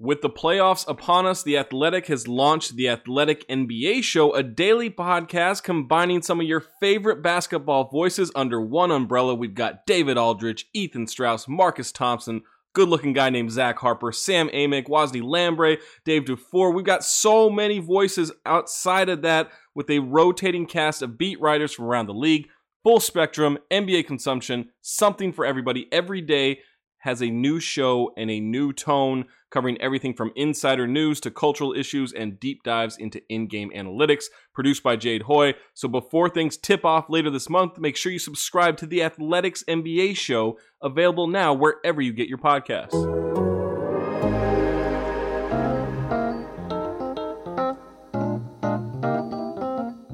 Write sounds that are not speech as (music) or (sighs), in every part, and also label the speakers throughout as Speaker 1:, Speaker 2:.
Speaker 1: With the playoffs upon us, The Athletic has launched the Athletic NBA Show, a daily podcast combining some of your favorite basketball voices under one umbrella. We've got David Aldridge, Ethan Strauss, Marcus Thompson, good looking guy named Zach Harper, Sam Amick, Wosny Lambre, Dave Dufour. We've got so many voices outside of that with a rotating cast of beat writers from around the league. Full spectrum, NBA consumption, something for everybody every day has a new show and a new tone covering everything from insider news to cultural issues and deep dives into in-game analytics produced by Jade Hoy. So before things tip off later this month, make sure you subscribe to the Athletics NBA show available now wherever you get your podcasts.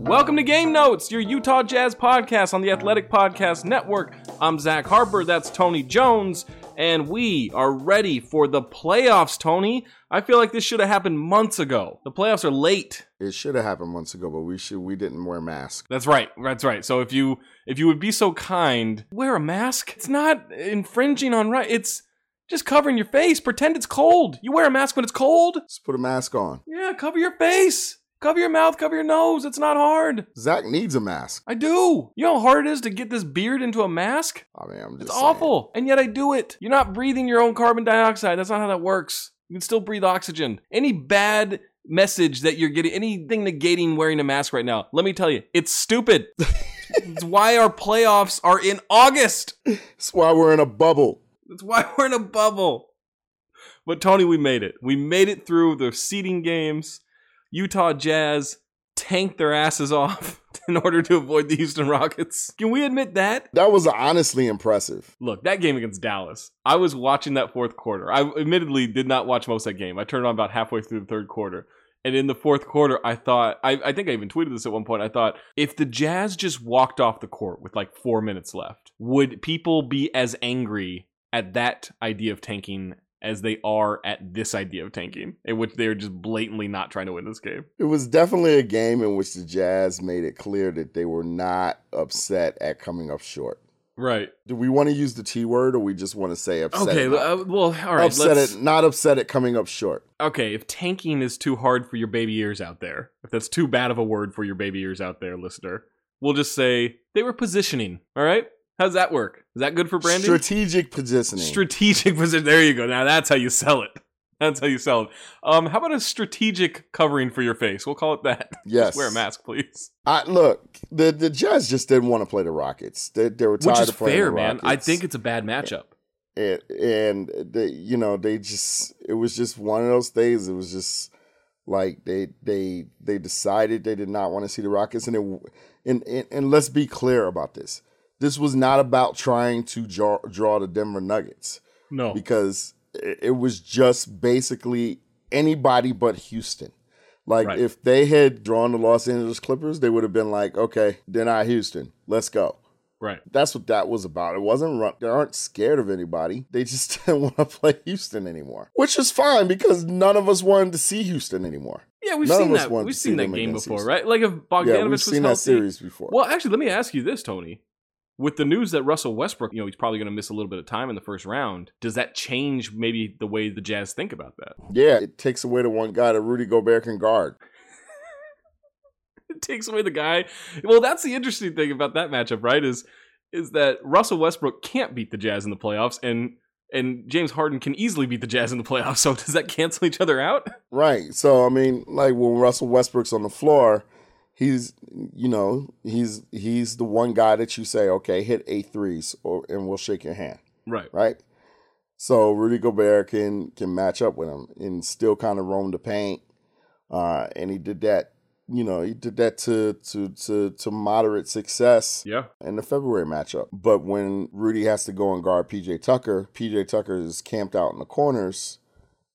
Speaker 1: Welcome to Game Notes, your Utah Jazz podcast on the Athletic Podcast Network. I'm Zach Harper, that's Tony Jones, and we are ready for the playoffs, Tony. I feel like this should have happened months ago. The playoffs are late.
Speaker 2: It should have happened months ago, but we should we didn't wear masks.
Speaker 1: That's right. That's right. So if you if you would be so kind, wear a mask. It's not infringing on right. It's just covering your face. Pretend it's cold. You wear a mask when it's cold.
Speaker 2: Just put a mask on.
Speaker 1: Yeah, cover your face. Cover your mouth, cover your nose. It's not hard.
Speaker 2: Zach needs a mask.
Speaker 1: I do. You know how hard it is to get this beard into a mask?
Speaker 2: I mean, I'm just
Speaker 1: It's
Speaker 2: saying.
Speaker 1: awful. And yet I do it. You're not breathing your own carbon dioxide. That's not how that works. You can still breathe oxygen. Any bad message that you're getting, anything negating wearing a mask right now, let me tell you, it's stupid. (laughs) it's why our playoffs are in August.
Speaker 2: That's why we're in a bubble.
Speaker 1: That's why we're in a bubble. But Tony, we made it. We made it through the seeding games. Utah Jazz tanked their asses off (laughs) in order to avoid the Houston Rockets. Can we admit that?
Speaker 2: That was honestly impressive.
Speaker 1: Look, that game against Dallas, I was watching that fourth quarter. I admittedly did not watch most of that game. I turned on about halfway through the third quarter. And in the fourth quarter, I thought, I, I think I even tweeted this at one point. I thought, if the Jazz just walked off the court with like four minutes left, would people be as angry at that idea of tanking as they are at this idea of tanking, in which they're just blatantly not trying to win this game?
Speaker 2: It was definitely a game in which the Jazz made it clear that they were not upset at coming up short.
Speaker 1: Right.
Speaker 2: Do we want to use the T word or we just want to say upset?
Speaker 1: Okay. Uh, well, all right.
Speaker 2: upset
Speaker 1: let's-
Speaker 2: at not upset at coming up short.
Speaker 1: okay, if tanking is too hard for your baby ears out there, if that's too bad of a word for your baby ears out there, listener, we'll just say they were positioning. All right? How's that work? Is that good for branding?
Speaker 2: Strategic positioning.
Speaker 1: strategic position. There you go. Now that's how you sell it. That's how you sell it. Um, how about a strategic covering for your face? We'll call it that. (laughs)
Speaker 2: yes.
Speaker 1: Just wear a mask, please.
Speaker 2: I, look, the the Jazz just didn't want to play the Rockets. They, they were tired
Speaker 1: Which is
Speaker 2: of playing
Speaker 1: fair,
Speaker 2: the
Speaker 1: man. I think it's a bad matchup.
Speaker 2: and and they you know they just it was just one of those days it was just like they they they decided they did not want to see the rockets and it and, and and let's be clear about this this was not about trying to draw, draw the denver nuggets
Speaker 1: No.
Speaker 2: because it, it was just basically anybody but houston like
Speaker 1: Right.
Speaker 2: if they had drawn the los angeles clippers they would have been like okay they're not houston let's go
Speaker 1: Right.
Speaker 2: that's what that was about. It wasn't run- they aren't scared of anybody. They just (laughs) didn't want to play Houston anymore, which is fine because none of us wanted to see Houston anymore.
Speaker 1: Yeah, we've
Speaker 2: None
Speaker 1: seen that. We've seen that game before,
Speaker 2: Houston.
Speaker 1: right? Like if Bogdanovich
Speaker 2: yeah, we've
Speaker 1: was
Speaker 2: seen that series before.
Speaker 1: Well, actually, let me ask you this, Tony. With the news that Russell Westbrook, you know, he's probably going to miss a little bit of time in the first round, does that change maybe the way the Jazz think about that?
Speaker 2: yeah, it takes away the one guy that Rudy Gobert can guard. (laughs)
Speaker 1: It takes away the guy. Well, that's the interesting thing about that matchup, right? Is is that Russell Westbrook can't beat the Jazz in the playoffs, and and James Harden can easily beat the Jazz in the playoffs. (laughs) So does that cancel each other out?
Speaker 2: Right. So I mean, like when Russell Westbrook's on the floor, he's you know he's he's the one guy that you say, okay, hit eight threes, or and we'll shake your hand.
Speaker 1: Right.
Speaker 2: right? So Rudy Gobert can can match up with him and still kind of roam the paint. Uh, and he did that, you know, he did that to to to to moderate success
Speaker 1: Yeah.
Speaker 2: in the February matchup. But when Rudy has to go and guard PJ Tucker, PJ Tucker is camped out in the corners,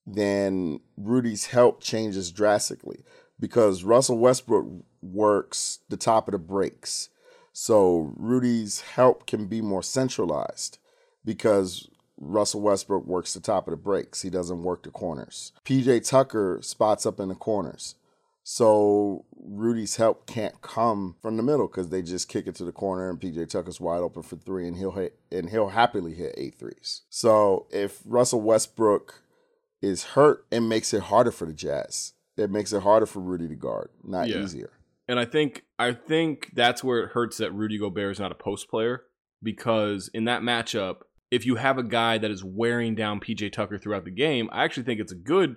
Speaker 2: then Rudy's help changes drastically because Russell Westbrook works the top of the breaks. So Rudy's help can be more centralized because Russell Westbrook works the top of the breaks. He doesn't work the corners. PJ Tucker spots up in the corners. So Rudy's help can't come from the middle because they just kick it to the corner and PJ Tucker's wide open for three and he'll hit and he'll happily hit eight threes. So if Russell Westbrook is hurt and makes it harder for the Jazz. It makes it harder for Rudy to guard, not
Speaker 1: Yeah.
Speaker 2: easier.
Speaker 1: And I think I think that's where it hurts that Rudy Gobert is not a post player because in that matchup, if you have a guy that is wearing down PJ Tucker throughout the game, I actually think it's a good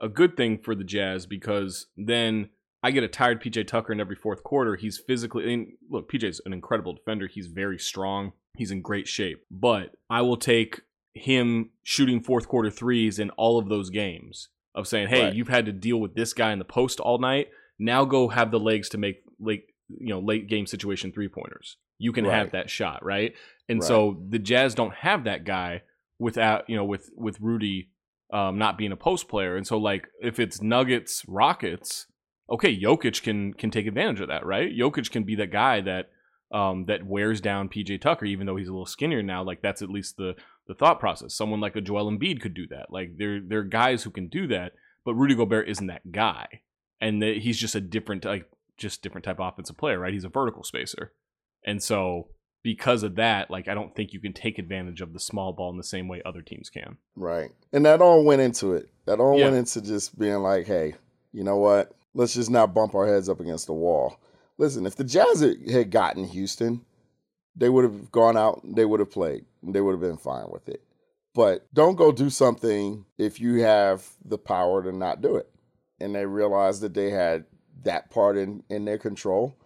Speaker 1: a good thing for the Jazz because then I get a tired PJ Tucker in every fourth quarter. He's physically I mean, look, PJ's an incredible defender. He's very strong. He's in great shape. But I will take him shooting fourth quarter threes in all of those games of saying, "Hey,
Speaker 2: Right.
Speaker 1: you've had to deal with this guy in the post all night. Now go have the legs to make late, you know, late game situation three pointers. You can have that shot, right? And
Speaker 2: Right.
Speaker 1: so the Jazz don't have that guy without, you know, with with Rudy um, not being a post player. And so like if it's Nuggets, Rockets, okay, Jokic can can take advantage of that, right? Jokic can be that guy that um, that wears down PJ Tucker, even though he's a little skinnier now. Like that's at least the the thought process. Someone like a Joel Embiid could do that. Like there there are guys who can do that, but Rudy Gobert isn't that guy, and that he's just a different like just different type of offensive player, right? He's a vertical spacer, and so because of that, like I don't think you can take advantage of the small ball in the same way other teams can.
Speaker 2: Right. And that all went into it. That all
Speaker 1: Yeah.
Speaker 2: went into just being like, hey, you know what? Let's just not bump our heads up against the wall. Listen, if the Jazz had- gotten Houston, they would have gone out, they would have played, and they would have been fine with it. But don't go do something if you have the power to not do it. And they realized that they had that part in, in their control,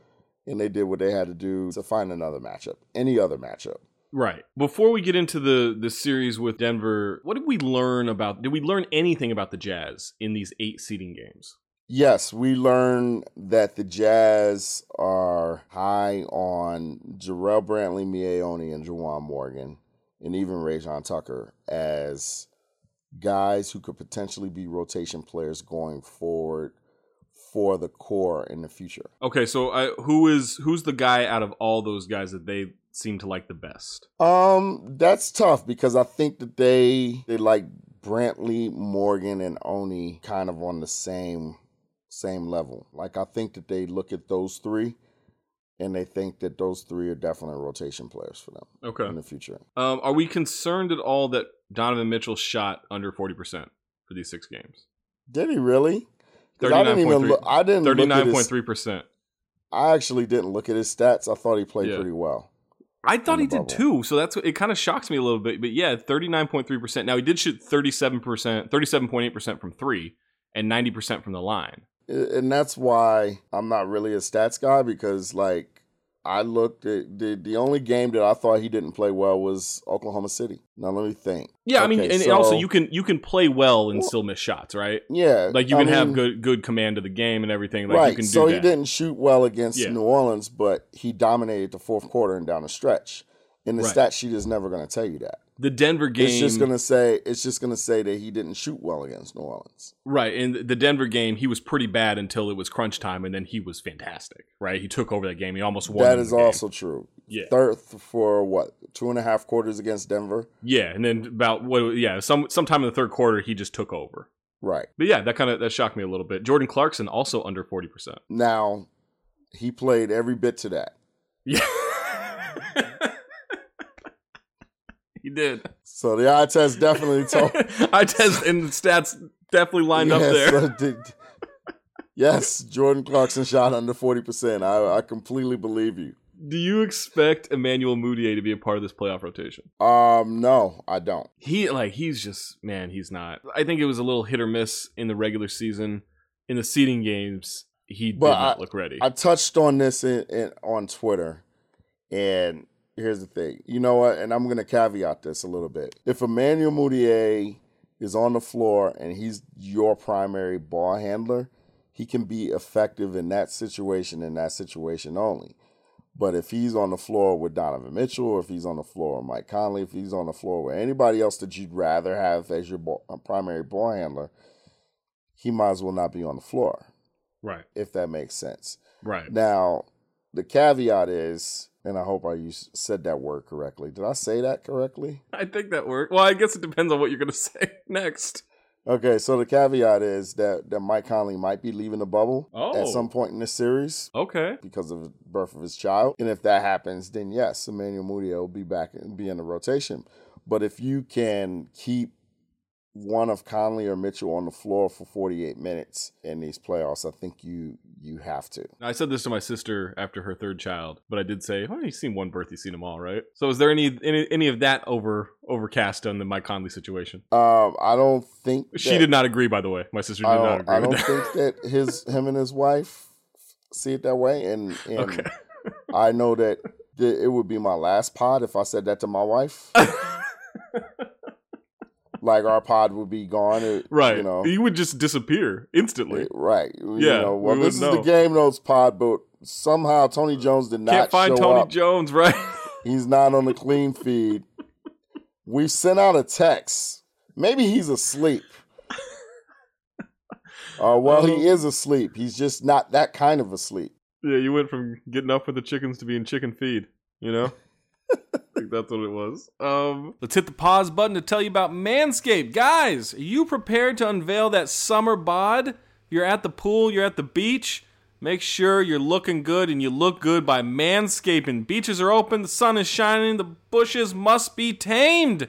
Speaker 2: and they did what they had to do to find another matchup, any other matchup.
Speaker 1: Right. Before we get into the the series with Denver, what did we learn about? Did we learn anything about the Jazz in these eight seeding games?
Speaker 2: Yes, we learned that the Jazz are high on Jarrell Brantley, Miye Oni, and Juwan Morgan, and even Rayjon Tucker as guys who could potentially be rotation players going forward for the core in the future.
Speaker 1: Okay, so I, who is who's the guy out of all those guys that they seem to like the best?
Speaker 2: Um, that's tough because I think that they they like Brantley, Morgan, and Oni kind of on the same same level. Like I think that they look at those three and they think that those three are definitely rotation players for them
Speaker 1: Okay.
Speaker 2: in the future.
Speaker 1: Um, are we concerned at all that Donovan Mitchell shot under forty percent for these six games?
Speaker 2: Did he really? I didn't even
Speaker 1: 39.3
Speaker 2: look. I didn't
Speaker 1: Thirty
Speaker 2: look at
Speaker 1: nine
Speaker 2: his,
Speaker 1: point three percent.
Speaker 2: I actually didn't look at his stats. I thought he played
Speaker 1: Yeah.
Speaker 2: pretty well.
Speaker 1: I thought he
Speaker 2: the
Speaker 1: did
Speaker 2: bubble.
Speaker 1: too. So that's it. Kind of shocks me a little bit, but yeah, thirty nine point three percent. Now he did shoot thirty seven percent, thirty seven point eight percent from three, and ninety percent from the line.
Speaker 2: and that's why I'm not really a stats guy because like I looked at the the only game that I thought he didn't play well was Oklahoma City. Now let me think.
Speaker 1: Yeah, I mean,
Speaker 2: Okay,
Speaker 1: and also you can you can play well and
Speaker 2: Well-
Speaker 1: still miss shots, right?
Speaker 2: Yeah,
Speaker 1: Like you
Speaker 2: I
Speaker 1: can have good good command of the game and everything. Like
Speaker 2: right.
Speaker 1: you can do
Speaker 2: so
Speaker 1: that.
Speaker 2: he didn't shoot well against
Speaker 1: Yeah.
Speaker 2: New Orleans, but he dominated the fourth quarter and down the stretch. And the
Speaker 1: Right.
Speaker 2: stat sheet is never going to tell you that.
Speaker 1: The Denver game,
Speaker 2: It's just going to say it's just to say that he didn't shoot well against New Orleans.
Speaker 1: right? In the Denver game, he was pretty bad until it was crunch time, and then he was fantastic, right? He took over that game. He almost won.
Speaker 2: That is also true.
Speaker 1: Yeah.
Speaker 2: Third for what two and a half quarters against Denver.
Speaker 1: yeah, and then about what? Yeah, some sometime in the third quarter, he just took over.
Speaker 2: Right.
Speaker 1: But yeah, that kind of that shocked me a little bit. Jordan Clarkson also under forty percent.
Speaker 2: Now, he played every bit to that.
Speaker 1: Yeah. He did.
Speaker 2: So the eye test definitely (laughs) told.
Speaker 1: I test and the stats definitely lined up
Speaker 2: Yes,
Speaker 1: there.
Speaker 2: uh, did- yes, Jordan Clarkson shot under forty percent. I, I completely believe you.
Speaker 1: Do you expect Emmanuel Mudiay to be a part of this playoff rotation?
Speaker 2: Um, no, I don't.
Speaker 1: He like he's just man, he's not. I think it was a little hit or miss in the regular season. In the seeding games, he did not
Speaker 2: I-
Speaker 1: look ready.
Speaker 2: I touched on this in, in on Twitter, and here's the thing. You know what? And I'm going to caveat this a little bit. If Emmanuel Mudiay is on the floor and he's your primary ball handler, he can be effective in that situation in that situation only. But if he's on the floor with Donovan Mitchell, or if he's on the floor with Mike Conley, if he's on the floor with anybody else that you'd rather have as your ball, primary ball handler, he might as well not be on the floor,
Speaker 1: right,
Speaker 2: if that makes sense.
Speaker 1: right.
Speaker 2: Now, the caveat is, and I hope I used, said that word correctly. Did I say that correctly?
Speaker 1: I think that worked. Well, I guess it depends on what you're gonna (laughs) say next.
Speaker 2: Okay, so the caveat is that, that Mike Conley might be leaving the bubble
Speaker 1: Oh.
Speaker 2: at some point in this series
Speaker 1: Okay.
Speaker 2: because of the birth of his child. And if that happens, then yes, Emmanuel Mudiay will be back and be in the rotation. But if you can keep one of Conley or Mitchell on the floor for 48 minutes in these playoffs, I think you you have to.
Speaker 1: I said this to my sister after her third child, but I did say, "Well, you've seen one birth, you've seen them all, right?" So, is there any any, any of that over overcast on the Mike Conley situation?
Speaker 2: Um, I don't think
Speaker 1: she
Speaker 2: that-
Speaker 1: did not agree. By the way, my sister did not agree.
Speaker 2: I don't
Speaker 1: that.
Speaker 2: think that (laughs) his him and his wife see it that way, and, and
Speaker 1: Okay.
Speaker 2: I know that it would be my last pod if I said that to my wife. (laughs) like our pod would be gone, it-
Speaker 1: right.
Speaker 2: You know,
Speaker 1: he would just disappear instantly.
Speaker 2: It- right? You
Speaker 1: Yeah,
Speaker 2: know, well,
Speaker 1: we
Speaker 2: this is
Speaker 1: wouldn't
Speaker 2: the game notes pod, but somehow Tony Jones did not
Speaker 1: Can't find Tony
Speaker 2: up.
Speaker 1: Jones, right? (laughs)
Speaker 2: He's not on the clean feed. We sent out a text. Maybe he's asleep. Uh, well,
Speaker 1: Um,
Speaker 2: he is asleep. He's just not that kind of asleep.
Speaker 1: yeah, you went from getting up with the chickens to being chicken feed. You know. (laughs) That's what it was. Um, let's hit the pause button to tell you about Manscaped. Guys, are you prepared to unveil that summer bod? You're at the pool, you're at the beach. Make sure you're looking good and you look good by manscaping. Beaches are open, the sun is shining, the bushes must be tamed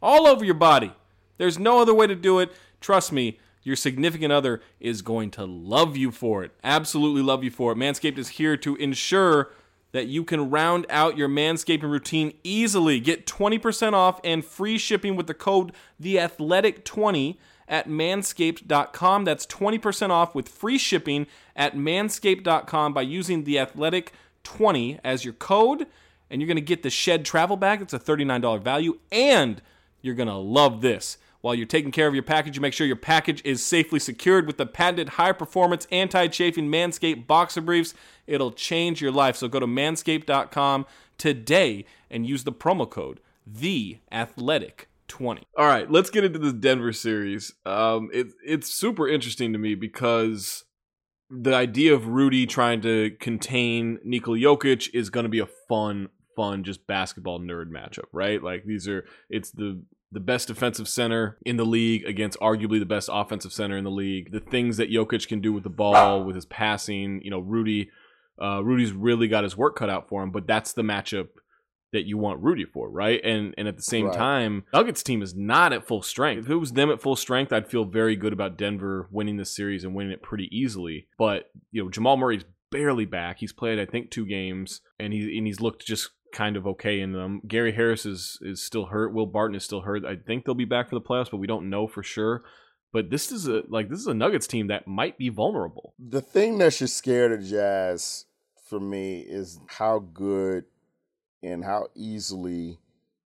Speaker 1: all over your body. There's no other way to do it. Trust me, your significant other is going to love you for it. Absolutely love you for it. Manscaped is here to ensure that you can round out your manscaping routine easily. Get 20% off and free shipping with the code TheAthletic20 at manscaped.com. That's 20% off with free shipping at manscaped.com by using the Athletic 20 as your code. And you're going to get the Shed Travel Bag. It's a $39 value. And you're going to love this. While you're taking care of your package, you make sure your package is safely secured with the patented high performance anti chafing Manscaped boxer briefs. It'll change your life. So go to manscaped.com today and use the promo code The Athletic 20. All right, let's get into this Denver series. Um, it, it's super interesting to me because the idea of Rudy trying to contain Nikola Jokic is going to be a fun, fun, just basketball nerd matchup, right? Like these are, it's the the best defensive center in the league against arguably the best offensive center in the league. The things that Jokic can do with the ball, with his passing, you know, Rudy, uh, Rudy's really got his work cut out for him. But that's the matchup that you want Rudy for, right? And and at the same
Speaker 2: Right.
Speaker 1: time, Nuggets team is not at full strength. If it was them at full strength, I'd feel very good about Denver winning this series and winning it pretty easily. But you know, Jamal Murray's barely back. He's played, I think, two games, and he and he's looked just kind of okay in them. Gary Harris is is still hurt. Will Barton is still hurt. I think they'll be back for the playoffs, but we don't know for sure. But this is a like this is a Nuggets team that might be vulnerable.
Speaker 2: The thing that should scare the Jazz for me is how good and how easily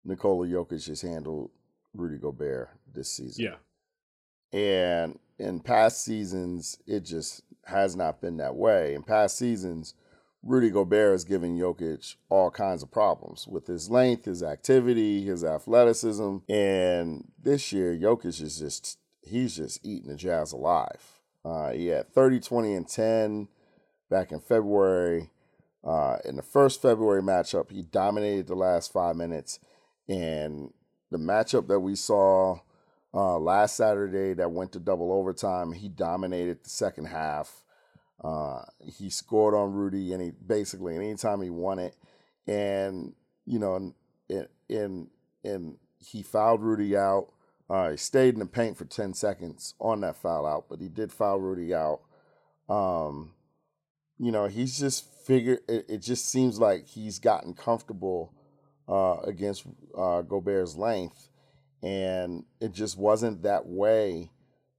Speaker 2: Nikola Jokic has handled Rudy Gobert this season. Yeah. And in past seasons, it just has not been that way. In past seasons, Rudy Gobert has given Jokic all kinds of problems with his length, his activity, his athleticism. And this year, Jokic is just, he's just eating the Jazz alive. Uh, he had 30, 20, and 10 back in February. Uh, in the first February matchup, he dominated the last five minutes. And the matchup that we saw uh, last Saturday that went to double overtime, he dominated the second half. Uh, he scored on Rudy, and he basically anytime he won it, and you know, and and and he fouled Rudy out. Uh, he stayed in the paint for ten seconds on that foul out, but he did foul Rudy out. Um, you know, he's just figured. It, it just seems like he's gotten comfortable uh, against uh, Gobert's length, and it just wasn't that way.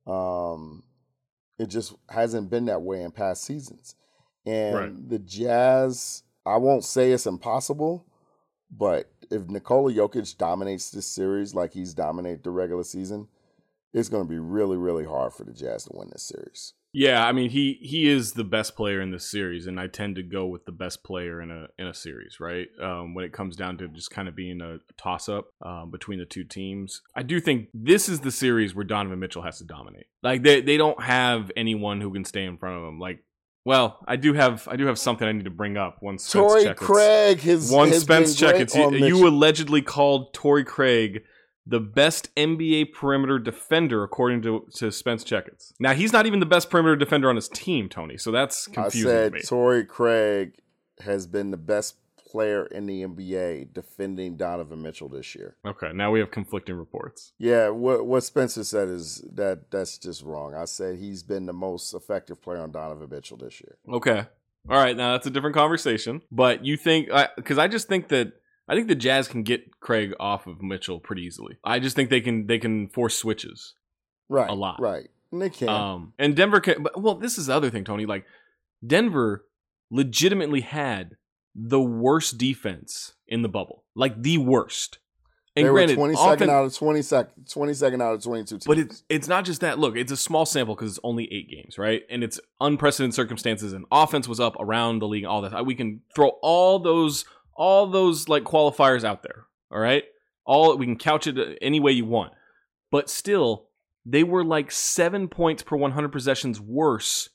Speaker 2: Um, it just hasn't been that way in past seasons. And
Speaker 1: Right.
Speaker 2: the Jazz, I won't say it's impossible, but if Nikola Jokic dominates this series like he's dominated the regular season, it's going to be really, really hard for the Jazz to win this series.
Speaker 1: Yeah, I mean he he is the best player in this series, and I tend to go with the best player in a in a series, right? Um, when it comes down to just kind of being a toss up um, between the two teams, I do think this is the series where Donovan Mitchell has to dominate. Like they they don't have anyone who can stay in front of him. Like, well, I do have I do have something I need to bring up. One Spence
Speaker 2: Torrey. Craig has
Speaker 1: One
Speaker 2: has
Speaker 1: Spence
Speaker 2: check.
Speaker 1: Checketts. You, you allegedly called Torrey Craig the best NBA perimeter defender according to, to Spence Checketts. Now he's not even the best perimeter defender on his team, Tony. So that's confusing.
Speaker 2: I said
Speaker 1: to me.
Speaker 2: Torrey Craig has been the best player in the NBA defending Donovan Mitchell this year.
Speaker 1: Okay, now we have conflicting reports.
Speaker 2: Yeah, what what Spencer said is that that's just wrong. I said he's been the most effective player on Donovan Mitchell this year.
Speaker 1: Okay. All right, now that's a different conversation. But you think because I, I just think that I think the Jazz can get Craig off of Mitchell pretty easily. I just think they can they can force switches.
Speaker 2: Right.
Speaker 1: A lot.
Speaker 2: Right. And they can.
Speaker 1: Um, and Denver can. But, well, this is the other thing, Tony. Like Denver legitimately had the worst defense in the bubble, like the worst. And
Speaker 2: they
Speaker 1: granted,
Speaker 2: were 22nd
Speaker 1: offen-
Speaker 2: out of 20 sec- 22nd out of 22 teams.
Speaker 1: but it's it's not just that. Look, it's a small sample because it's only eight games, right? And it's unprecedented circumstances, and offense was up around the league. All that we can throw all those all those like qualifiers out there. All right, all we can couch it any way you want, but still, they were like seven points per 100 possessions worse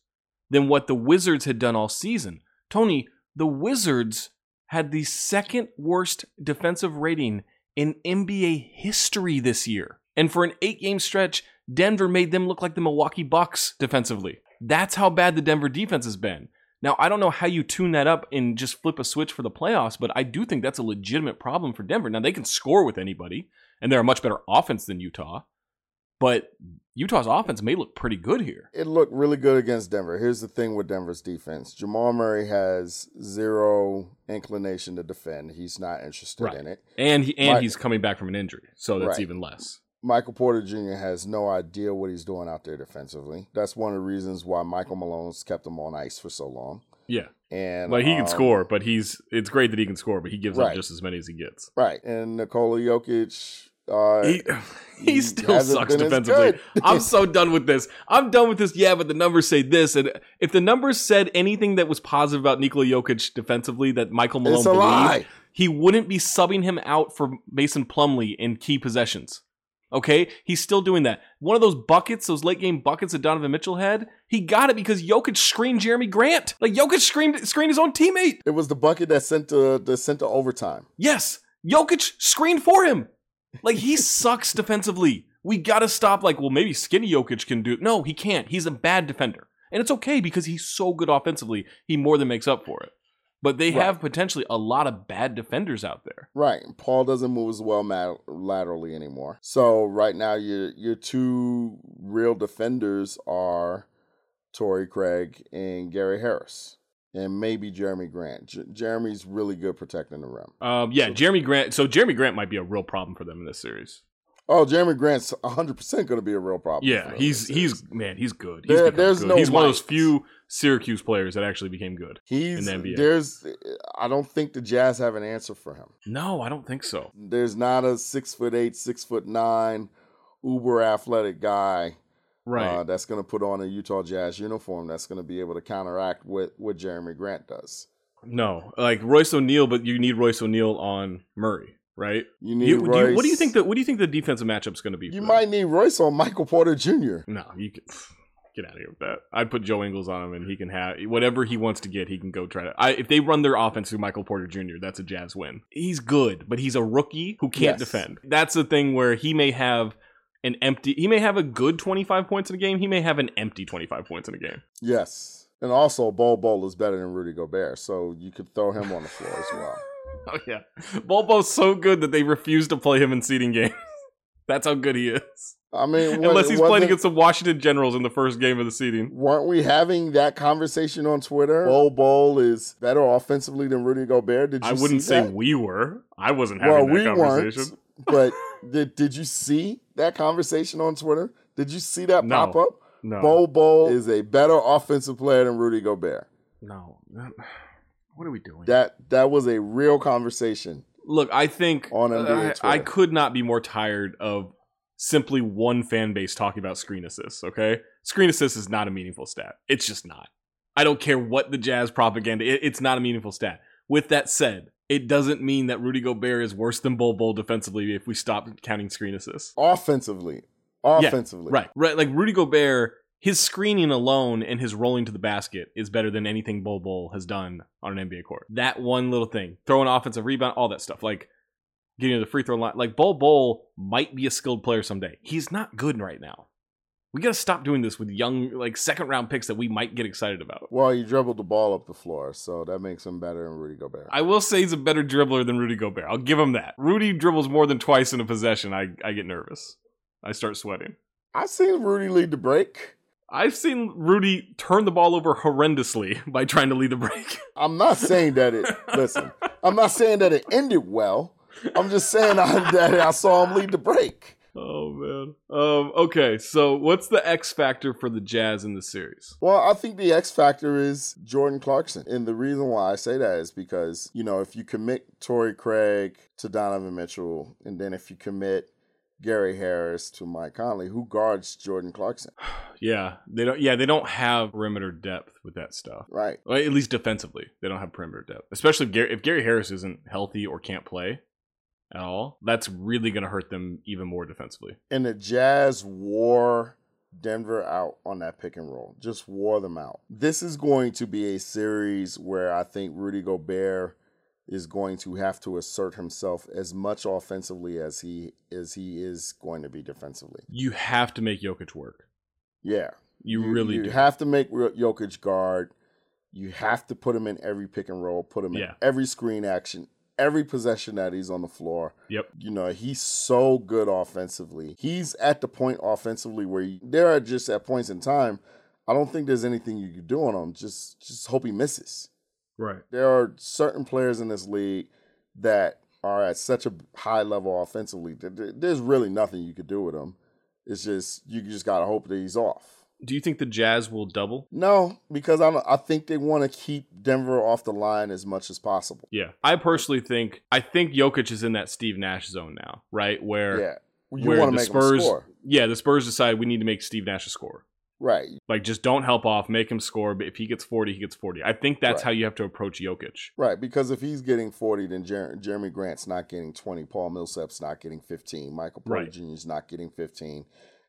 Speaker 1: than what the Wizards had done all season. Tony, the Wizards had the second worst defensive rating in NBA history this year. And for an eight game stretch, Denver made them look like the Milwaukee Bucks defensively. That's how bad the Denver defense has been. Now, I don't know how you tune that up and just flip a switch for the playoffs, but I do think that's a legitimate problem for Denver. Now, they can score with anybody, and they're a much better offense than Utah, but Utah's offense may look pretty good here.
Speaker 2: it looked really good against Denver. Here's the thing with Denver's defense Jamal Murray has zero inclination to defend, he's not interested
Speaker 1: Right.
Speaker 2: in it.
Speaker 1: And he, and he's coming back from an injury, so that's
Speaker 2: Right.
Speaker 1: even less.
Speaker 2: Michael Porter Jr. has no idea what he's doing out there defensively. That's one of the reasons why Michael Malone's kept him on ice for so long.
Speaker 1: Yeah.
Speaker 2: And
Speaker 1: Like he can
Speaker 2: um,
Speaker 1: score, but he's it's great that he can score, but he gives up just as many as he gets.
Speaker 2: Right. And Nikola Jokic, uh,
Speaker 1: He, (laughs) he
Speaker 2: he
Speaker 1: still sucks defensively. (laughs) I'm so done with this. I'm done with this. Yeah, but the numbers say this, and if the numbers said anything that was positive about Nikola Jokic defensively, that Michael Malone believed,
Speaker 2: lie.
Speaker 1: he wouldn't be subbing him out for Mason Plumlee in key possessions. Okay, he's still doing that. One of those buckets, those late game buckets that Donovan Mitchell had, he got it because Jokic screened Jerami Grant. Like Jokic screamed, screened his own teammate.
Speaker 2: It was the bucket that sent to that sent to overtime.
Speaker 1: Yes, Jokic screened for him. Like he (laughs) sucks defensively. We gotta stop. Like, well, maybe skinny Jokic can do. No, he can't. He's a bad defender, and it's okay because he's so good offensively. He more than makes up for it. But they
Speaker 2: Right.
Speaker 1: have potentially a lot of bad defenders out there.
Speaker 2: Right. Paul doesn't move as well mat- laterally anymore. So right now your your two real defenders are Torrey Craig and Gary Harris. And maybe Jerami Grant. J- Jerami's really good protecting the rim.
Speaker 1: Um, yeah, Jerami Grant. So Jerami Grant might be a real problem for them in this series.
Speaker 2: Oh, Jerami Grant's 100% going to be a real problem.
Speaker 1: Yeah, he's he's man, he's good. He's
Speaker 2: There- there's
Speaker 1: good.
Speaker 2: no
Speaker 1: He's one of those few Syracuse players that actually became good.
Speaker 2: he's
Speaker 1: in the NBA.
Speaker 2: there's I don't think the Jazz have an answer for him.
Speaker 1: No, I don't think so.
Speaker 2: There's not a six foot eight, six foot nine, uber athletic guy
Speaker 1: Right.
Speaker 2: uh, that's going to put on a Utah Jazz uniform that's going to be able to counteract what what Jerami Grant does.
Speaker 1: no, like Royce O'Neale, but you need Royce O'Neale on Murray, right?
Speaker 2: You need
Speaker 1: You, do you- what do you think that? What do you think the defensive matchup's going to be?
Speaker 2: You
Speaker 1: for them?
Speaker 2: might need Royce on Michael Porter Jr.
Speaker 1: No, you can (sighs) get out of here with that. I'd put Joe Ingles on him, and he can have whatever he wants to get. He can go try to. I, if they run their offense through Michael Porter Jr., that's a Jazz win. He's good, but he's a rookie who can't
Speaker 2: Yes.
Speaker 1: defend. That's the thing where he may have an empty. He may have a good twenty five points in a game. He may have an empty twenty five points in a game.
Speaker 2: Yes, and also Bol Bol is better than Rudy Gobert, so you could throw him on the floor as well. (laughs)
Speaker 1: Oh yeah, Bol Bol's so good that they refuse to play him in seeding games. (laughs) That's how good he is.
Speaker 2: I mean, wa-
Speaker 1: Unless he's playing against the Washington Generals in the first game of the seeding.
Speaker 2: Weren't we having that conversation on Twitter? Bol is better offensively than Rudy Gobert. Did you
Speaker 1: I wouldn't say
Speaker 2: that?
Speaker 1: we were. I wasn't
Speaker 2: well,
Speaker 1: having that
Speaker 2: we
Speaker 1: conversation.
Speaker 2: weren't. (laughs) But did did you see that conversation on Twitter? Did you see that
Speaker 1: No.
Speaker 2: pop up?
Speaker 1: No.
Speaker 2: Bol Bol is a better offensive player than Rudy Gobert.
Speaker 1: No. What are we doing?
Speaker 2: That that was a real conversation.
Speaker 1: Look, I think
Speaker 2: On NBA
Speaker 1: I,
Speaker 2: Twitter.
Speaker 1: I could not be more tired of simply one fan base talking about screen assists, okay? Screen assists is not a meaningful stat. It's just not. I don't care what the Jazz propaganda, it- it's not a meaningful stat. With that said, it doesn't mean that Rudy Gobert is worse than Bol Bol defensively if we stop counting screen assists.
Speaker 2: Offensively. Offensively.
Speaker 1: Right, right. Like Rudy Gobert, his screening alone and his rolling to the basket is better than anything Bol Bol has done on an NBA court. That one little thing, throwing offensive rebound, all that stuff, like getting to the free throw line. Like Bol Bol might be a skilled player someday. He's not good right now. We got to stop doing this with young, like second round picks that we might get excited about.
Speaker 2: Well, he dribbled the ball up the floor, so that makes him better than Rudy Gobert.
Speaker 1: I will say he's a better dribbler than Rudy Gobert. I'll give him that. Rudy dribbles more than twice in a possession. I, I get nervous. I start sweating.
Speaker 2: I've seen Rudy lead the break.
Speaker 1: I've seen Rudy turn the ball over horrendously (laughs) by trying to lead the break.
Speaker 2: I'm not saying that it. (laughs) listen, I'm not saying that it ended well. I'm just saying I, (laughs) that I saw him lead the break.
Speaker 1: Oh man. Um, okay, so what's the X factor for the Jazz in the series?
Speaker 2: Well, I think the X factor is Jordan Clarkson. And the reason why I say that is because, you know, if you commit Torrey Craig to Donovan Mitchell, and then if you commit Gary Harris to Mike Conley, who guards Jordan Clarkson? (sighs)
Speaker 1: Yeah, they don't. Yeah, they don't have perimeter depth with that stuff.
Speaker 2: Right.
Speaker 1: Well, at least defensively, they don't have perimeter depth. Especially if Gary, if Gary Harris isn't healthy or can't play at all, that's really going to hurt them even more defensively.
Speaker 2: And the Jazz wore Denver out on that pick and roll. Just wore them out. This is going to be a series where I think Rudy Gobert is going to have to assert himself as much offensively as he as he is going to be defensively.
Speaker 1: You have to make Jokic work.
Speaker 2: Yeah.
Speaker 1: You, really
Speaker 2: you
Speaker 1: do.
Speaker 2: have to make Jokic guard. You have to put him in every pick and roll, put him
Speaker 1: Yeah.
Speaker 2: in every screen action, every possession that he's on the floor.
Speaker 1: Yep.
Speaker 2: You know, he's so good offensively. He's at the point offensively where you, there are just at points in time, I don't think there's anything you can do on him. Just just hope he misses.
Speaker 1: Right.
Speaker 2: There are certain players in this league that are at such a high level offensively. There's really nothing you could do with him. It's just you just gotta hope that he's off.
Speaker 1: Do you think the Jazz will double?
Speaker 2: No, because I I think they want to keep Denver off the line as much as possible.
Speaker 1: Yeah. I personally think I think Jokic is in that Steve Nash zone now, right? Where
Speaker 2: Yeah, you
Speaker 1: where the
Speaker 2: make
Speaker 1: Spurs
Speaker 2: score,
Speaker 1: Yeah, the Spurs decide we need to make Steve Nash a score.
Speaker 2: Right?
Speaker 1: Like just don't help off, make him score, but if he gets 40, he gets 40. I think that's
Speaker 2: Right.
Speaker 1: how you have to approach Jokic.
Speaker 2: Right, because if he's getting 40, then Jer- Jerami Grant's not getting 20, Paul Millsap's not getting 15, Michael Porter
Speaker 1: Right.
Speaker 2: Jr. is not getting 15,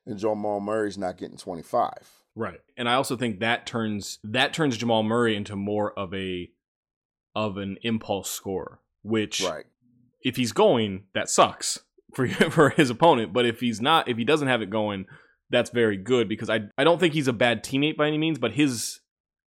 Speaker 2: and Jamal Murray's not getting 25.
Speaker 1: Right. And I also think that turns that turns Jamal Murray into more of a of an impulse scorer, which
Speaker 2: Right.
Speaker 1: if he's going, that sucks for (laughs) for his opponent. But if he's not, if he doesn't have it going, that's very good because I I don't think he's a bad teammate by any means, but his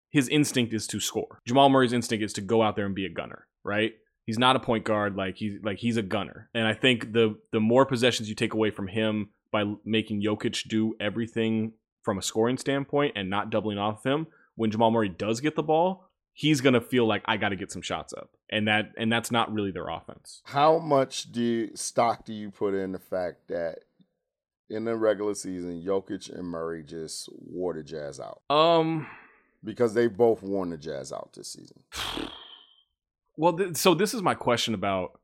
Speaker 1: his instinct is to score. Jamal Murray's instinct is to go out there and be a gunner, right? He's not a point guard like he's like he's a gunner. And I think the the more possessions you take away from him by making Jokic do everything from a scoring standpoint and not doubling off him, when Jamal Murray does get the ball, he's gonna feel like I got to get some shots up, and that and that's not really their offense.
Speaker 2: How much do you, stock do you put in the fact that in the regular season, Jokic and Murray just wore the Jazz out?
Speaker 1: Um.
Speaker 2: Because they both worn the Jazz out this season. (sighs)
Speaker 1: Well, th- so this is my question about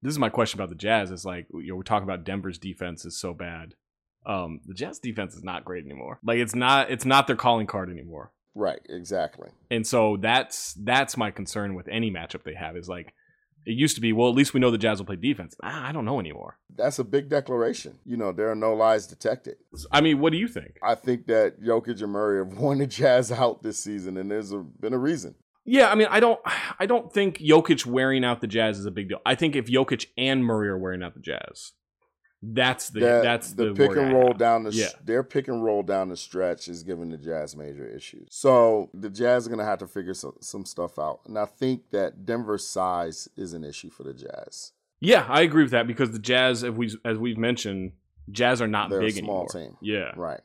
Speaker 1: this is my question about the Jazz. Is like you know we're talking about Denver's defense is so bad. Um, the Jazz defense is not great anymore. Like it's not it's not their calling card anymore.
Speaker 2: Right, exactly.
Speaker 1: And so that's that's my concern with any matchup they have is like it used to be well at least we know the Jazz will play defense. Ah, I don't know anymore.
Speaker 2: That's a big declaration. You know, there are no lies detected.
Speaker 1: I mean, what do you think?
Speaker 2: I think that Jokic and Murray have (laughs) worn the Jazz out this season, and there's a, been a reason.
Speaker 1: Yeah, I mean, I don't, I don't think Jokic wearing out the Jazz is a big deal. I think if Jokic and Murray are wearing out the Jazz, that's the
Speaker 2: That-
Speaker 1: that's the,
Speaker 2: pick and roll down the
Speaker 1: Yeah.
Speaker 2: their pick and roll down the stretch is giving the Jazz major issues. So the Jazz are gonna have to figure some, some stuff out, and I think that Denver's size is an issue for the Jazz.
Speaker 1: Yeah, I agree with that because the Jazz, as we as we've mentioned, Jazz are not
Speaker 2: They're a
Speaker 1: big
Speaker 2: small
Speaker 1: anymore.
Speaker 2: team.
Speaker 1: Yeah,
Speaker 2: Right.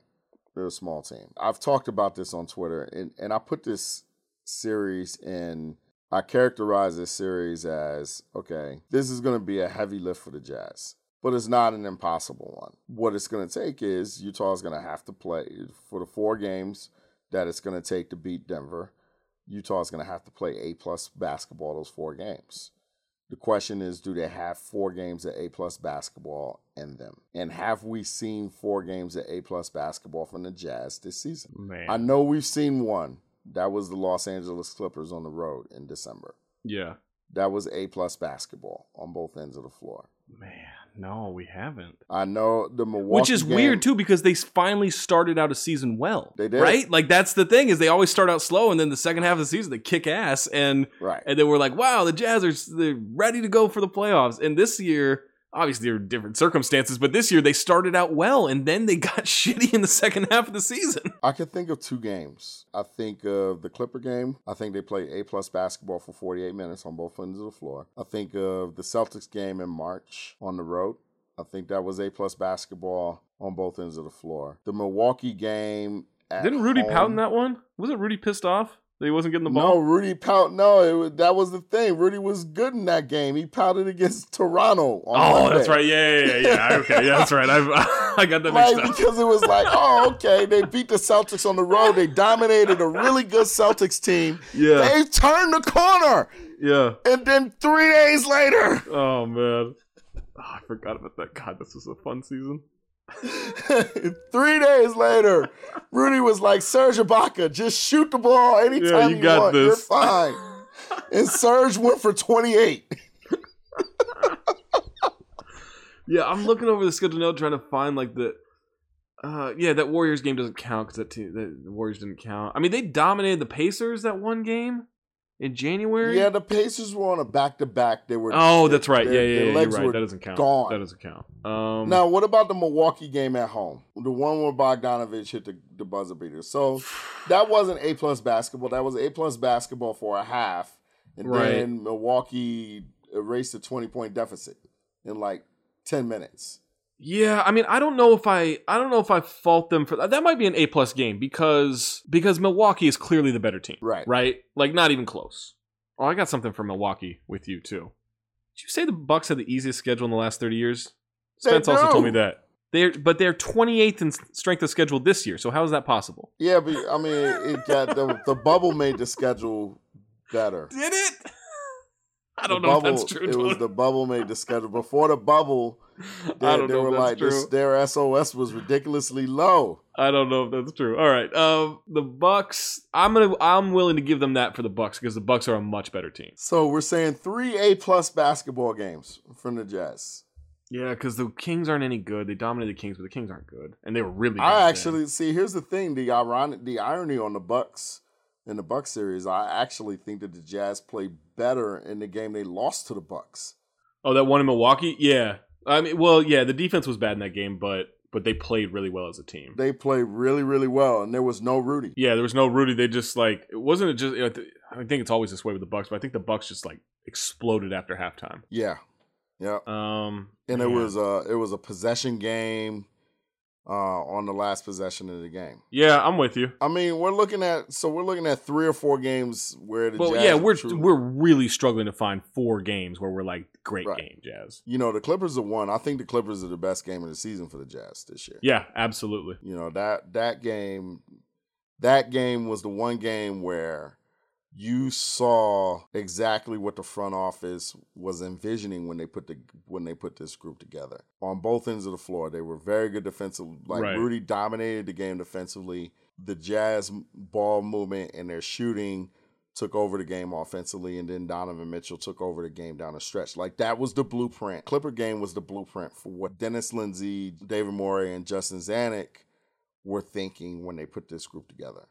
Speaker 2: They're a small team. I've talked about this on Twitter, and, and I put this series in. I characterize this series as okay, this is going to be a heavy lift for the Jazz, but it's not an impossible one. What it's going to take is Utah is going to have to play for the four games that it's going to take to beat Denver. Utah is going to have to play A plus basketball those four games. The question is, do they have four games of A plus basketball in them? And have we seen four games of A plus basketball from the Jazz this season?
Speaker 1: man.
Speaker 2: I know we've seen one. That was the Los Angeles Clippers on the road in December.
Speaker 1: yeah,
Speaker 2: That was A plus basketball on both ends of the floor.
Speaker 1: man. No, we haven't.
Speaker 2: I know the Milwaukee,
Speaker 1: Which is
Speaker 2: game-
Speaker 1: weird too because they finally started out a season well.
Speaker 2: They did.
Speaker 1: right? Like that's the thing is they always start out slow and then the second half of the season they kick ass and
Speaker 2: Right.
Speaker 1: and then we're like, wow, the Jazz are they're ready to go for the playoffs. And this year obviously there are different circumstances, but this year they started out well and then they (laughs) got shitty in the second half of the season.
Speaker 2: I can think of two games. I think of the Clipper game. I think they played A plus basketball for 48 minutes on both ends of the floor. I think of the Celtics game in March on the road. I think that was A plus basketball on both ends of the floor. The Milwaukee game.
Speaker 1: Didn't Rudy
Speaker 2: home,
Speaker 1: pout in that one? Wasn't Rudy pissed off that he wasn't getting the ball?
Speaker 2: No, Rudy pout. No, was, that was the thing. Rudy was good in that game. He pouted against (laughs) Toronto.
Speaker 1: oh,
Speaker 2: Monday.
Speaker 1: that's right. Yeah, yeah, yeah. yeah. okay, yeah, that's right. I, (laughs) I got that mixed
Speaker 2: Like,
Speaker 1: up.
Speaker 2: because it was like, (laughs) oh, okay, they beat the Celtics on the road. They dominated a really good Celtics team.
Speaker 1: Yeah,
Speaker 2: They turned the corner.
Speaker 1: yeah.
Speaker 2: And then three days later,
Speaker 1: Oh man, oh, I forgot about that. God, this was a fun season. (laughs)
Speaker 2: three days later, Rudy was like, Serge Ibaka, just shoot the ball anytime
Speaker 1: Yeah, you
Speaker 2: you,
Speaker 1: got
Speaker 2: want. You're fine. and Serge went for 28. (laughs)
Speaker 1: Yeah, I'm looking over the schedule now, trying to find like the. Uh, yeah, that Warriors game doesn't count because that team, the Warriors didn't count. I mean, they dominated the Pacers that one game in January.
Speaker 2: Yeah, the Pacers were on a back to back. They were.
Speaker 1: Oh, that's right.
Speaker 2: their-
Speaker 1: yeah, yeah, yeah. You're right. That doesn't count.
Speaker 2: gone.
Speaker 1: That doesn't count. Um,
Speaker 2: Now, what about the Milwaukee game at home? The one where Bogdanovich hit the, the buzzer beater. So that wasn't A plus basketball. That was A plus basketball for a half. And
Speaker 1: Right.
Speaker 2: then Milwaukee erased a 20 point deficit in like 10 minutes.
Speaker 1: Yeah, I mean, I don't know if I, I don't know if I fault them for that. That might be an A plus game because because Milwaukee is clearly the better team,
Speaker 2: Right.
Speaker 1: right? Like not even close. Oh, I got something from Milwaukee with you too. Did you say the Bucks had the easiest schedule in the last thirty years?
Speaker 2: They
Speaker 1: Spence also told me that. They're but they're 28th in strength of schedule this year. So how is that possible?
Speaker 2: Yeah, but I mean, it got the, the bubble made the schedule better.
Speaker 1: Did it? (laughs) I don't
Speaker 2: The
Speaker 1: know
Speaker 2: bubble,
Speaker 1: if that's true.
Speaker 2: It was the bubble made the schedule. Before the bubble, (laughs) they,
Speaker 1: I don't
Speaker 2: they
Speaker 1: know
Speaker 2: were
Speaker 1: if that's
Speaker 2: like,
Speaker 1: true.
Speaker 2: this, their SOS was ridiculously low.
Speaker 1: I don't know if that's true. All right, um, the Bucks. I'm gonna. I'm willing to give them that for the Bucks because the Bucks are a much better team.
Speaker 2: So we're saying three A plus basketball games from the Jazz.
Speaker 1: Yeah, because the Kings aren't any good. They dominated the Kings, but the Kings aren't good, and they were really. Good
Speaker 2: I
Speaker 1: then.
Speaker 2: actually see. Here's the thing: the ironic, the irony on the Bucks in the Bucks series. I actually think that the Jazz played better in the game they lost to the Bucks.
Speaker 1: Oh, that one in Milwaukee. Yeah, I mean, well, yeah, the defense was bad in that game, but but they played really well as a team.
Speaker 2: They played really, really well, and there was no Rudy.
Speaker 1: Yeah, there was no Rudy. They just like it wasn't it just. I think it's always this way with the Bucks, but I think the Bucks just like exploded after halftime.
Speaker 2: Yeah, yeah.
Speaker 1: Um,
Speaker 2: And it
Speaker 1: yeah.
Speaker 2: was a it was a possession game uh, on the last possession of the game.
Speaker 1: Yeah, I'm with you.
Speaker 2: I mean, we're looking at so we're looking at three or four games where the
Speaker 1: Well,
Speaker 2: Jazz
Speaker 1: yeah,
Speaker 2: were
Speaker 1: we're
Speaker 2: truly-
Speaker 1: we're really struggling to find four games where we're like great
Speaker 2: Right.
Speaker 1: game, Jazz.
Speaker 2: you know the Clippers are one. I think the Clippers are the best game of the season for the Jazz this year.
Speaker 1: Yeah, absolutely.
Speaker 2: You know that that game, that game was the one game where you saw exactly what the front office was envisioning when they put the when they put this group together on both ends of the floor. They were very good defensive. Like
Speaker 1: Right.
Speaker 2: Rudy dominated the game defensively. The Jazz ball movement and their shooting took over the game offensively, and then Donovan Mitchell took over the game down the stretch. Like that was the blueprint. Clipper game was the blueprint for what Dennis Lindsey, David Morey, and Justin Zanik were thinking when they put this group together.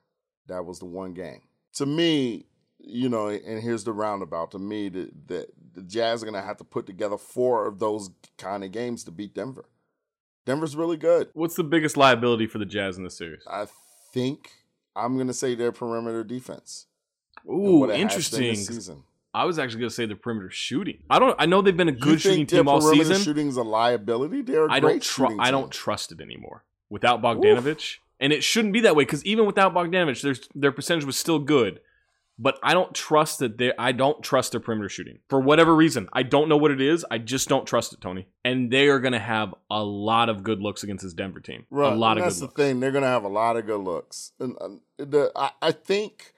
Speaker 2: That was the one game. To me, you know, and here's the roundabout. To me, that, the, the Jazz are gonna have to put together four of those kind of games to beat Denver. Denver's really good.
Speaker 1: What's the biggest liability for the Jazz in this series?
Speaker 2: I think I'm gonna say their perimeter defense.
Speaker 1: Ooh,
Speaker 2: what it has been
Speaker 1: interesting.
Speaker 2: season.
Speaker 1: I was actually going to say the perimeter shooting. I don't. I know they've been a good shooting team all season.
Speaker 2: Shooting's a liability. They're a
Speaker 1: I
Speaker 2: great
Speaker 1: don't. Tr-
Speaker 2: shooting
Speaker 1: I don't trust it anymore without Bogdanovich, and it shouldn't be that way because even without Bogdanovich, there's their percentage was still good. But I don't trust that they. I don't trust their perimeter shooting for whatever reason. I don't know what it is. I just don't trust it, Tony. And they are going to have a lot of good looks against this Denver team.
Speaker 2: Right.
Speaker 1: A lot
Speaker 2: and
Speaker 1: of
Speaker 2: that's the
Speaker 1: looks.
Speaker 2: thing. They're gonna have a lot of good looks. And uh, the I, I think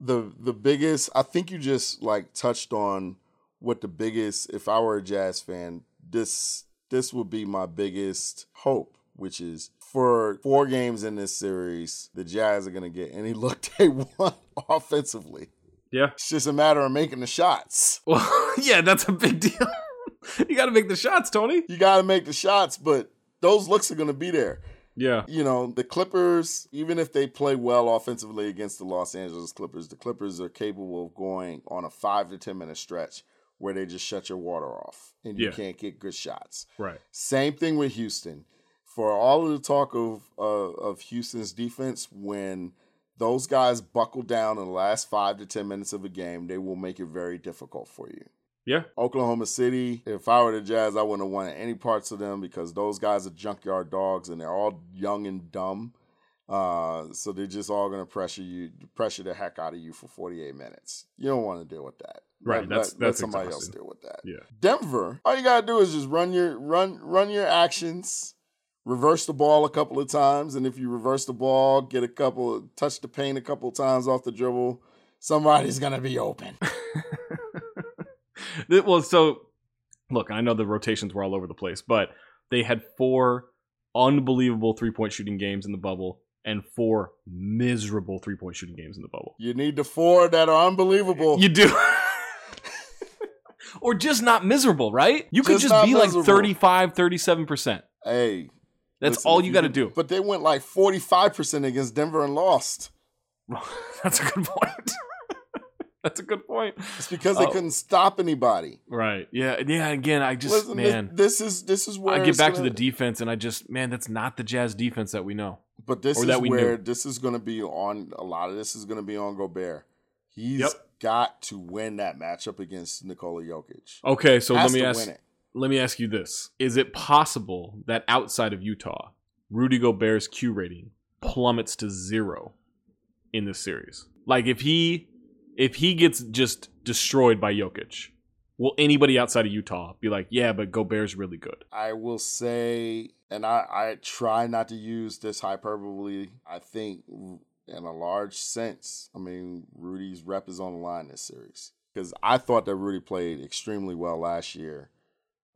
Speaker 2: the the biggest I think you just like touched on what the biggest if I were a jazz fan, this this would be my biggest hope, which is for four games in this series, the Jazz are gonna get any (laughs) look they want offensively.
Speaker 1: Yeah.
Speaker 2: It's just a matter of making the shots. (laughs)
Speaker 1: Well, yeah, that's a big deal. (laughs) you got to make the shots, Tony.
Speaker 2: You gotta make the shots, but those looks are gonna be there.
Speaker 1: Yeah.
Speaker 2: you know, the Clippers, even if they play well offensively against the Los Angeles Clippers, the Clippers are capable of going on a five to 10 minute stretch where they just shut your water off and you
Speaker 1: Yeah.
Speaker 2: can't get good shots.
Speaker 1: Right.
Speaker 2: Same thing with Houston. For all of the talk of uh, of Houston's defense, when those guys buckle down in the last five to ten minutes of a game, they will make it very difficult for you.
Speaker 1: Yeah.
Speaker 2: Oklahoma City, if I were the Jazz, I wouldn't have wanted any parts of them because those guys are junkyard dogs and they're all young and dumb. Uh, so they're just all going to pressure you, pressure the heck out of you for 48 minutes. You don't want to deal with that.
Speaker 1: Right,
Speaker 2: Let,
Speaker 1: that's-
Speaker 2: let, let
Speaker 1: that's
Speaker 2: somebody
Speaker 1: exhausting.
Speaker 2: else deal with that.
Speaker 1: Yeah.
Speaker 2: Denver, all you gotta do is just run your run run your actions, reverse the ball a couple of times, and if you reverse the ball, get a couple touch the paint a couple of times off the dribble, somebody's gonna be open. (laughs)
Speaker 1: It- well, so look, I know the rotations were all over the place, but they had four unbelievable three point shooting games in the bubble and four miserable three point shooting games in the bubble.
Speaker 2: You need the four that are unbelievable.
Speaker 1: You do. (laughs) or just not miserable, right? You could
Speaker 2: Just
Speaker 1: just,
Speaker 2: not
Speaker 1: be like
Speaker 2: miserable.
Speaker 1: 35, 37%.
Speaker 2: hey,
Speaker 1: That's
Speaker 2: listen,
Speaker 1: all you got to do.
Speaker 2: But they went like forty five percent against Denver and lost. (laughs)
Speaker 1: That's a good point. (laughs) That's a good point.
Speaker 2: It's because they
Speaker 1: Oh.
Speaker 2: couldn't stop anybody.
Speaker 1: Right. Yeah. Yeah. Again, I just,
Speaker 2: Listen, this-
Speaker 1: man,
Speaker 2: this, is this is where
Speaker 1: I get back to
Speaker 2: gonna-
Speaker 1: the defense and I just, man, that's not the Jazz defense that we know.
Speaker 2: But this
Speaker 1: Or
Speaker 2: is
Speaker 1: that we
Speaker 2: where
Speaker 1: knew.
Speaker 2: this is going to be on. A lot of this is going to be on Gobert. He's
Speaker 1: Yep.
Speaker 2: got to win that matchup against Nikola Jokic.
Speaker 1: Okay. So
Speaker 2: Has
Speaker 1: let me
Speaker 2: to
Speaker 1: ask,
Speaker 2: win it.
Speaker 1: Let me ask you this: Is it possible that outside of Utah, Rudy Gobert's Q rating plummets to zero in this series? Like if he if he gets just destroyed by Jokic, will anybody outside of Utah be like, yeah, but Gobert's really good?
Speaker 2: I will say, and I, I try not to use this hyperbole. I think, in a large sense, I mean, Rudy's rep is on the line this series because I thought that Rudy played extremely well last year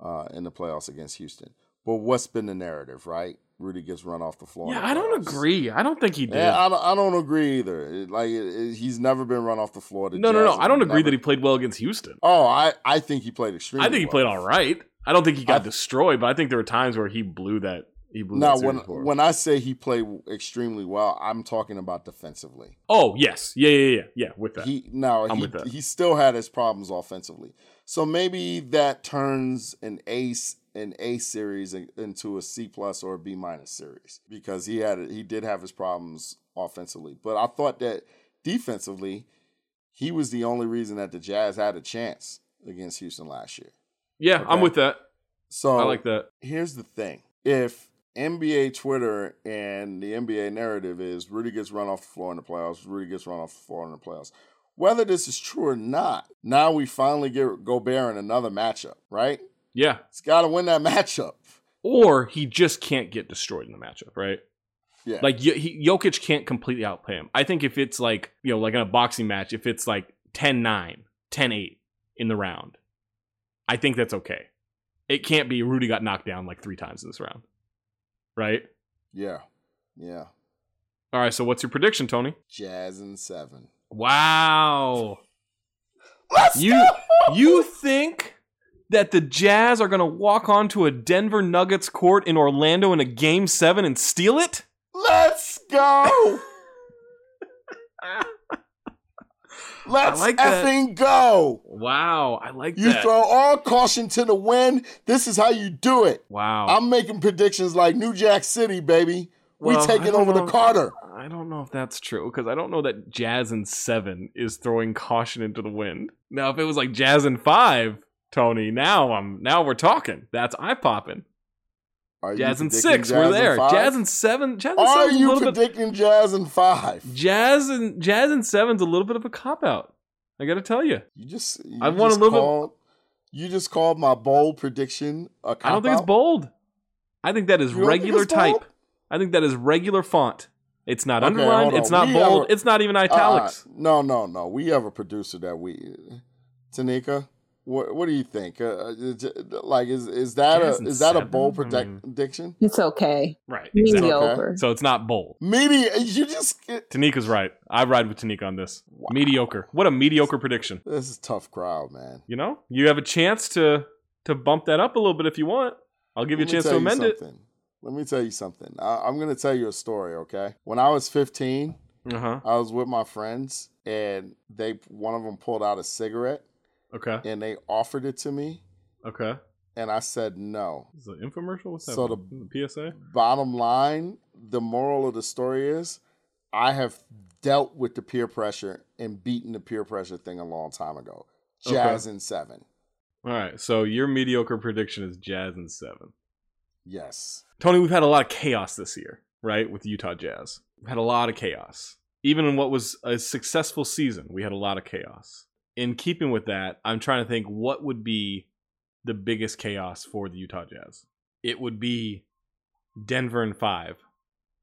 Speaker 2: uh, in the playoffs against Houston. But what's been the narrative, right? Rudy gets run off the floor.
Speaker 1: Yeah,
Speaker 2: the
Speaker 1: I don't agree. I don't think he did.
Speaker 2: Yeah, I don't, I don't agree either. It- like it, it- he's never been run off the floor. The
Speaker 1: no, no, no. I don't agree
Speaker 2: never-
Speaker 1: that he played well against Houston.
Speaker 2: Oh, I, I think he played extremely.
Speaker 1: I think he
Speaker 2: well.
Speaker 1: played all right. I don't think he got destroyed, but I think there were times where he blew that. He blew
Speaker 2: Now, when when I say he played extremely well, I'm talking about defensively.
Speaker 1: oh yes, yeah, yeah, yeah, yeah. With that,
Speaker 2: He now
Speaker 1: I'm
Speaker 2: he,
Speaker 1: with that.
Speaker 2: he still had his problems offensively. So maybe that turns an ace an A series into a C plus or a B minus series because he had he did have his problems offensively. But I thought that defensively, he was the only reason that the Jazz had a chance against Houston last year.
Speaker 1: yeah, I'm with that.
Speaker 2: So
Speaker 1: I like that.
Speaker 2: here's the thing. If NBA Twitter and the NBA narrative is Rudy gets run off the floor in the playoffs, Rudy gets run off the floor in the playoffs. Whether this is true or not, now we finally get Gobert in another matchup, right?
Speaker 1: Yeah,
Speaker 2: He's got to win that (laughs) matchup.
Speaker 1: or he just can't get destroyed in the matchup, right?
Speaker 2: Yeah.
Speaker 1: Like he, Jokic can't completely outplay him. I think if it's like you know, like in a boxing match, if it's like 10-9, 10-8 in the round, I think that's okay. It can't be Rudy got knocked down like three times in this round, right?
Speaker 2: yeah. Yeah.
Speaker 1: All right. So what's your prediction, Tony?
Speaker 2: Jazz and seven.
Speaker 1: Wow.
Speaker 2: Let's
Speaker 1: You you think that the Jazz are going to walk onto a Denver Nuggets court in Orlando in a game 7 and steal it?
Speaker 2: Let's go. (laughs) Let's
Speaker 1: like that.
Speaker 2: effing go.
Speaker 1: Wow, I like
Speaker 2: You
Speaker 1: that.
Speaker 2: throw all caution to the wind. This is how you do it.
Speaker 1: wow.
Speaker 2: I'm making predictions like New Jack City, baby. We
Speaker 1: Well, I
Speaker 2: taking over
Speaker 1: know.
Speaker 2: the Carter.
Speaker 1: I don't know if that's true because I don't know that Jazz and 7 is throwing caution into the wind. Now if it was like Jazz and 5, Tony, now I'm now we're talking. That's eye popping.
Speaker 2: Are
Speaker 1: Jazz
Speaker 2: and
Speaker 1: 6,
Speaker 2: Jazz
Speaker 1: we're there.
Speaker 2: five?
Speaker 1: Jazz and 7, Jazz in
Speaker 2: Are
Speaker 1: 7's a
Speaker 2: you
Speaker 1: little bit
Speaker 2: predicting Jazz in five?
Speaker 1: Jazz and Jazz and Seven's a little bit of a cop out. I got to tell you.
Speaker 2: You just you
Speaker 1: I want a little bit-
Speaker 2: You just called my bold prediction a
Speaker 1: I don't think it's bold. I think that is
Speaker 2: You don't think
Speaker 1: regular
Speaker 2: type. bold?
Speaker 1: Type. I think that is regular font. It's not
Speaker 2: Okay,
Speaker 1: underlined. It's not
Speaker 2: We
Speaker 1: bold.
Speaker 2: have
Speaker 1: it's not even
Speaker 2: Uh,
Speaker 1: italics.
Speaker 2: no, no, no. We have a producer that we, Tanika. What What do you think? Uh, uh, like, is is that a is that a
Speaker 1: seven?
Speaker 2: bold
Speaker 1: I mean-
Speaker 2: prediction?
Speaker 3: It's okay.
Speaker 1: right. Exactly.
Speaker 3: Mediocre.
Speaker 1: So it's not bold.
Speaker 2: Media, you just get,
Speaker 1: Tanika's right. I ride with Tanika on this. Mediocre. What a mediocre prediction.
Speaker 2: this is a tough crowd, man.
Speaker 1: You know, you have a chance to to bump that up a little bit if you want. I'll give you a chance to
Speaker 2: tell you
Speaker 1: amend it.
Speaker 2: Let me tell you something. I, I'm going to tell you a story, okay? When I was 15,
Speaker 1: Uh huh.
Speaker 2: I was with my friends, and they one of them pulled out a cigarette,
Speaker 1: Okay.
Speaker 2: and they offered it to me,
Speaker 1: Okay.
Speaker 2: and I said no.
Speaker 1: Is it an infomercial? What's?
Speaker 2: So
Speaker 1: the PSA?
Speaker 2: Bottom line, the moral of the story is I have dealt with the peer pressure and beaten the peer pressure thing a long time ago.
Speaker 1: Okay.
Speaker 2: Jazz in seven.
Speaker 1: All right. So your mediocre prediction is Jazz in seven.
Speaker 2: Yes.
Speaker 1: Tony, we've had a lot of chaos this year, right? With Utah Jazz. We've had a lot of chaos. Even in what was a successful season, we had a lot of chaos. In keeping with that, I'm trying to think what would be the biggest chaos for the Utah Jazz. It would be Denver in five,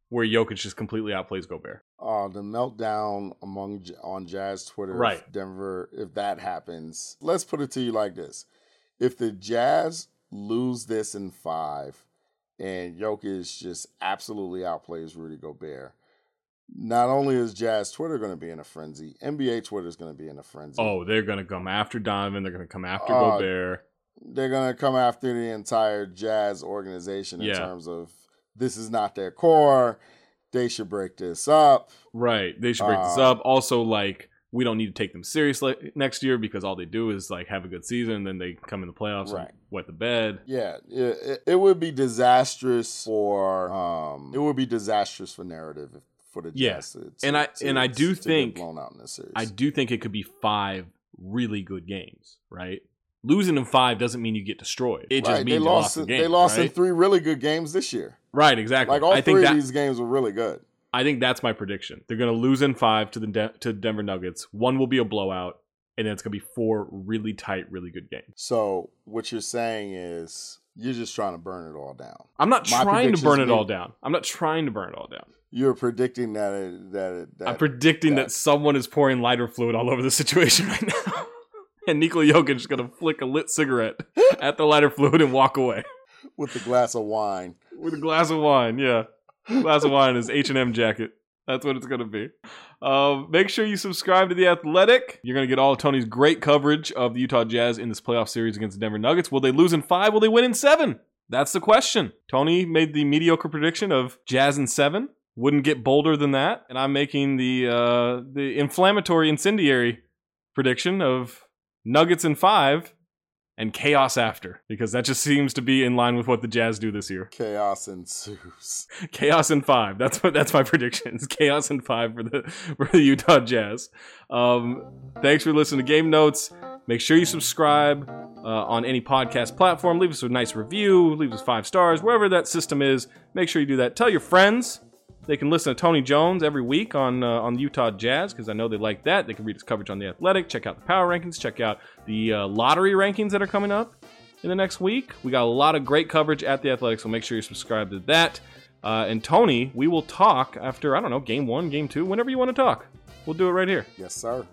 Speaker 1: where Jokic just completely outplays Gobert.
Speaker 2: Uh, the meltdown among on Jazz Twitter, if
Speaker 1: Right.
Speaker 2: Denver. If that happens, let's put it to you like this: If the Jazz lose this in five, and Jokic just absolutely outplays Rudy Gobert, not only is Jazz Twitter going to be in a frenzy, NBA Twitter is going to be in a frenzy.
Speaker 1: Oh, they're going to come after Donovan. They're going to come after
Speaker 2: Uh,
Speaker 1: Gobert.
Speaker 2: they're going to come after the entire Jazz organization in
Speaker 1: Yeah.
Speaker 2: terms of this is not their core. They should break this up.
Speaker 1: Right. They should break this
Speaker 2: Uh,
Speaker 1: up. Also, like, we don't need to take them seriously next year because all they do is like have a good season then they come in the playoffs
Speaker 2: Right.
Speaker 1: and wet the bed.
Speaker 2: Yeah, it, it, would be disastrous for um, it would be disastrous for narrative if, for the
Speaker 1: Yeah.
Speaker 2: To-
Speaker 1: And I-
Speaker 2: to-
Speaker 1: and I do think-
Speaker 2: blown out in this series.
Speaker 1: I do think it could be five really good games, right? Losing in five doesn't mean you get destroyed. It just means
Speaker 2: they lost.
Speaker 1: lost
Speaker 2: in-
Speaker 1: game.
Speaker 2: they lost
Speaker 1: right?
Speaker 2: in three really good games this year.
Speaker 1: right, exactly.
Speaker 2: Like all
Speaker 1: I think
Speaker 2: three
Speaker 1: that
Speaker 2: of these games were really good.
Speaker 1: I think that's my prediction. They're going to lose in five to the De- to Denver Nuggets. One will be a blowout, and then it's going to be four really tight, really good games.
Speaker 2: So what you're saying is you're just trying to burn it all down.
Speaker 1: I'm not
Speaker 2: My
Speaker 1: trying to burn it
Speaker 2: may-
Speaker 1: all down. I'm not trying to burn it all down.
Speaker 2: You're predicting that it, that it, that
Speaker 1: I'm predicting that,
Speaker 2: that-
Speaker 1: someone is pouring lighter fluid all over the situation (laughs) right now. and Nikola Jokic is going to flick a lit cigarette at the lighter fluid and walk away
Speaker 2: with a glass of wine.
Speaker 1: with a glass of wine. Yeah. Glass of wine is H&M jacket. That's what it's going to be. Um, make sure you subscribe to The Athletic. You're going to get all Tony's great coverage of the Utah Jazz in this playoff series against the Denver Nuggets. Will they lose in five? Will they win in seven? That's the question. Tony made the mediocre prediction of Jazz in seven. Wouldn't get bolder than that. And I'm making the uh, the inflammatory, incendiary prediction of Nuggets in five and chaos after, because that just seems to be in line with what the Jazz do this year.
Speaker 2: Chaos ensues. (laughs)
Speaker 1: Chaos in five. That's what that's my (laughs) predictions. Chaos in five for the (laughs) for the Utah Jazz. Um, thanks for listening to Game Notes. Make sure you subscribe uh, on any podcast platform. Leave us a nice review. Leave us five stars wherever that system is. Make sure you do that. Tell your friends. They can listen to Tony Jones every week on uh, on Utah Jazz because I know they like that. They can read his coverage on the Athletic. Check out the power rankings. Check out the uh, lottery rankings that are coming up in the next week. We got a lot of great coverage at the Athletic, so make sure you subscribe to that. Uh, and Tony, we will talk after I don't know game one, game two, whenever you want to talk. We'll do it right here.
Speaker 2: Yes, sir.